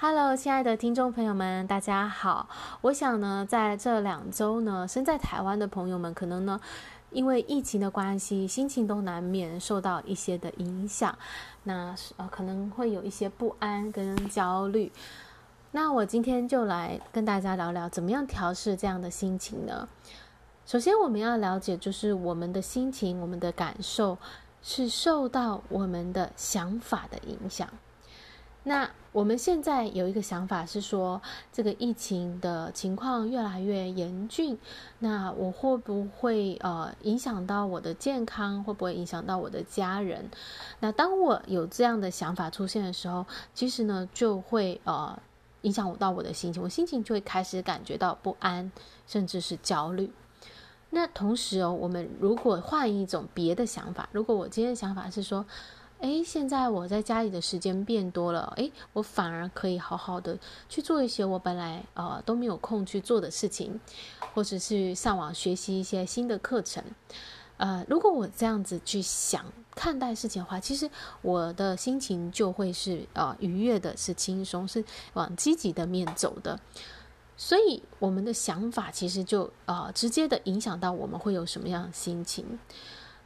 Hello，亲爱的听众朋友们，大家好。我想呢，在这两周呢，身在台湾的朋友们，可能呢，因为疫情的关系，心情都难免受到一些的影响。那呃，可能会有一些不安跟焦虑。那我今天就来跟大家聊聊，怎么样调试这样的心情呢？首先，我们要了解，就是我们的心情、我们的感受，是受到我们的想法的影响。那我们现在有一个想法是说，这个疫情的情况越来越严峻，那我会不会呃影响到我的健康？会不会影响到我的家人？那当我有这样的想法出现的时候，其实呢就会呃影响我到我的心情，我心情就会开始感觉到不安，甚至是焦虑。那同时哦，我们如果换一种别的想法，如果我今天的想法是说，哎，现在我在家里的时间变多了，哎，我反而可以好好的去做一些我本来呃都没有空去做的事情，或者是上网学习一些新的课程。呃，如果我这样子去想看待事情的话，其实我的心情就会是呃愉悦的，是轻松，是往积极的面走的。所以我们的想法其实就呃直接的影响到我们会有什么样的心情。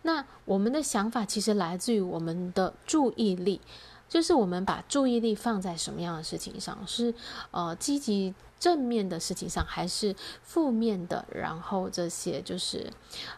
那我们的想法其实来自于我们的注意力，就是我们把注意力放在什么样的事情上，是呃积极正面的事情上，还是负面的？然后这些就是，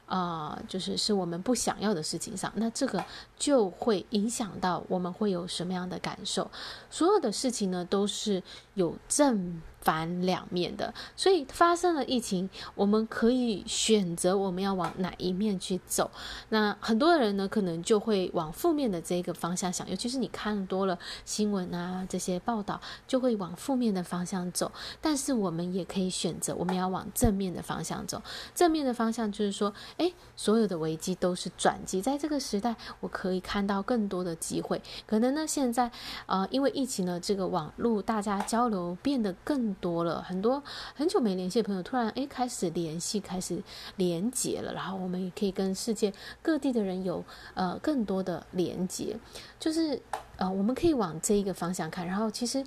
呃，就是是我们不想要的事情上，那这个就会影响到我们会有什么样的感受。所有的事情呢，都是有正。反两面的，所以发生了疫情，我们可以选择我们要往哪一面去走。那很多人呢，可能就会往负面的这个方向想，尤其是你看多了新闻啊，这些报道，就会往负面的方向走。但是我们也可以选择，我们要往正面的方向走。正面的方向就是说，诶，所有的危机都是转机，在这个时代，我可以看到更多的机会。可能呢，现在呃，因为疫情呢，这个网络大家交流变得更。多了很多很久没联系的朋友，突然诶开始联系，开始连接了，然后我们也可以跟世界各地的人有呃更多的连接，就是呃我们可以往这一个方向看，然后其实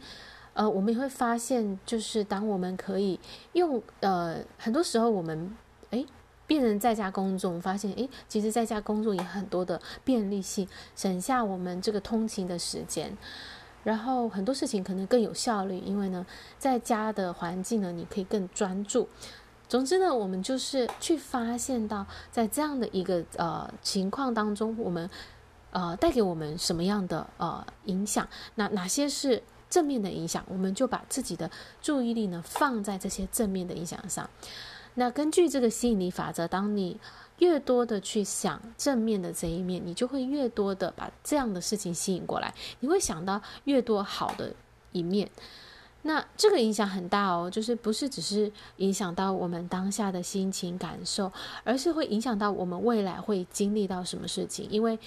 呃我们也会发现，就是当我们可以用呃很多时候我们诶变成在家工作，我们发现诶其实在家工作也很多的便利性，省下我们这个通勤的时间。然后很多事情可能更有效率，因为呢，在家的环境呢，你可以更专注。总之呢，我们就是去发现到，在这样的一个呃情况当中，我们呃带给我们什么样的呃影响？那哪些是正面的影响？我们就把自己的注意力呢放在这些正面的影响上。那根据这个吸引力法则，当你越多的去想正面的这一面，你就会越多的把这样的事情吸引过来。你会想到越多好的一面，那这个影响很大哦，就是不是只是影响到我们当下的心情感受，而是会影响到我们未来会经历到什么事情。因为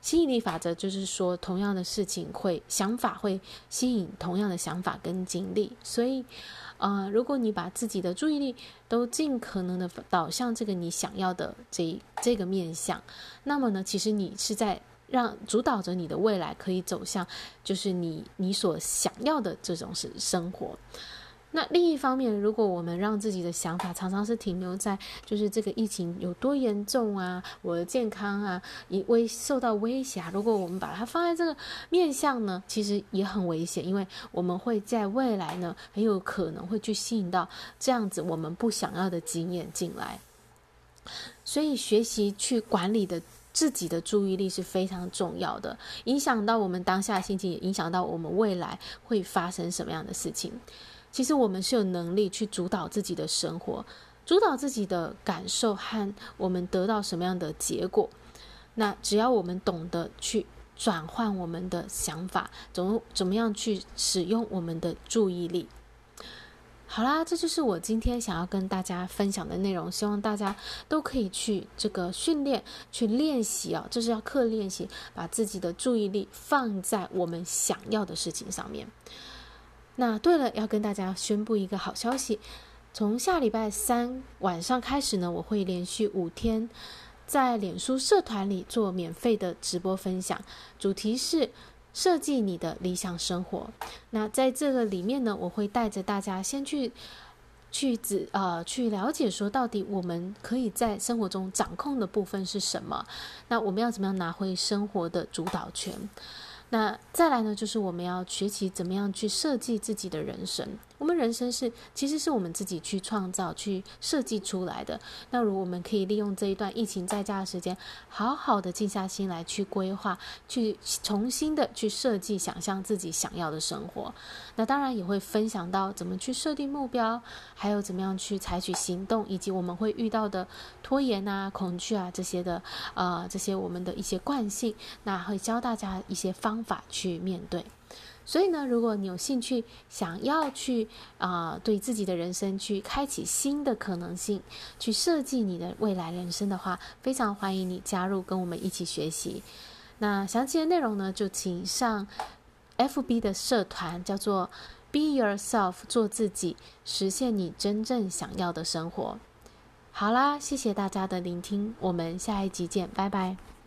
吸引力法则就是说，同样的事情会想法会吸引同样的想法跟经历，所以。呃，如果你把自己的注意力都尽可能的导向这个你想要的这这个面向，那么呢，其实你是在让主导着你的未来可以走向，就是你你所想要的这种是生活。那另一方面，如果我们让自己的想法常常是停留在就是这个疫情有多严重啊，我的健康啊，以危受到威胁，如果我们把它放在这个面向呢，其实也很危险，因为我们会在未来呢，很有可能会去吸引到这样子我们不想要的经验进来。所以，学习去管理的自己的注意力是非常重要的，影响到我们当下心情，也影响到我们未来会发生什么样的事情。其实我们是有能力去主导自己的生活，主导自己的感受和我们得到什么样的结果。那只要我们懂得去转换我们的想法，怎么怎么样去使用我们的注意力。好啦，这就是我今天想要跟大家分享的内容，希望大家都可以去这个训练、去练习啊，这是要刻练习，把自己的注意力放在我们想要的事情上面。那对了，要跟大家宣布一个好消息，从下礼拜三晚上开始呢，我会连续五天在脸书社团里做免费的直播分享，主题是设计你的理想生活。那在这个里面呢，我会带着大家先去去仔呃去了解说，到底我们可以在生活中掌控的部分是什么？那我们要怎么样拿回生活的主导权？那再来呢，就是我们要学习怎么样去设计自己的人生。我们人生是，其实是我们自己去创造、去设计出来的。那如我们可以利用这一段疫情在家的时间，好好的静下心来去规划、去重新的去设计、想象自己想要的生活。那当然也会分享到怎么去设定目标，还有怎么样去采取行动，以及我们会遇到的拖延啊、恐惧啊这些的，呃，这些我们的一些惯性。那会教大家一些方法去面对。所以呢，如果你有兴趣，想要去啊、对自己的人生去开启新的可能性，去设计你的未来人生的话，非常欢迎你加入，跟我们一起学习。那详细的内容呢，就请上 FB 的社团，叫做 Be Yourself，做自己，实现你真正想要的生活。好啦，谢谢大家的聆听，我们下一集见，拜拜。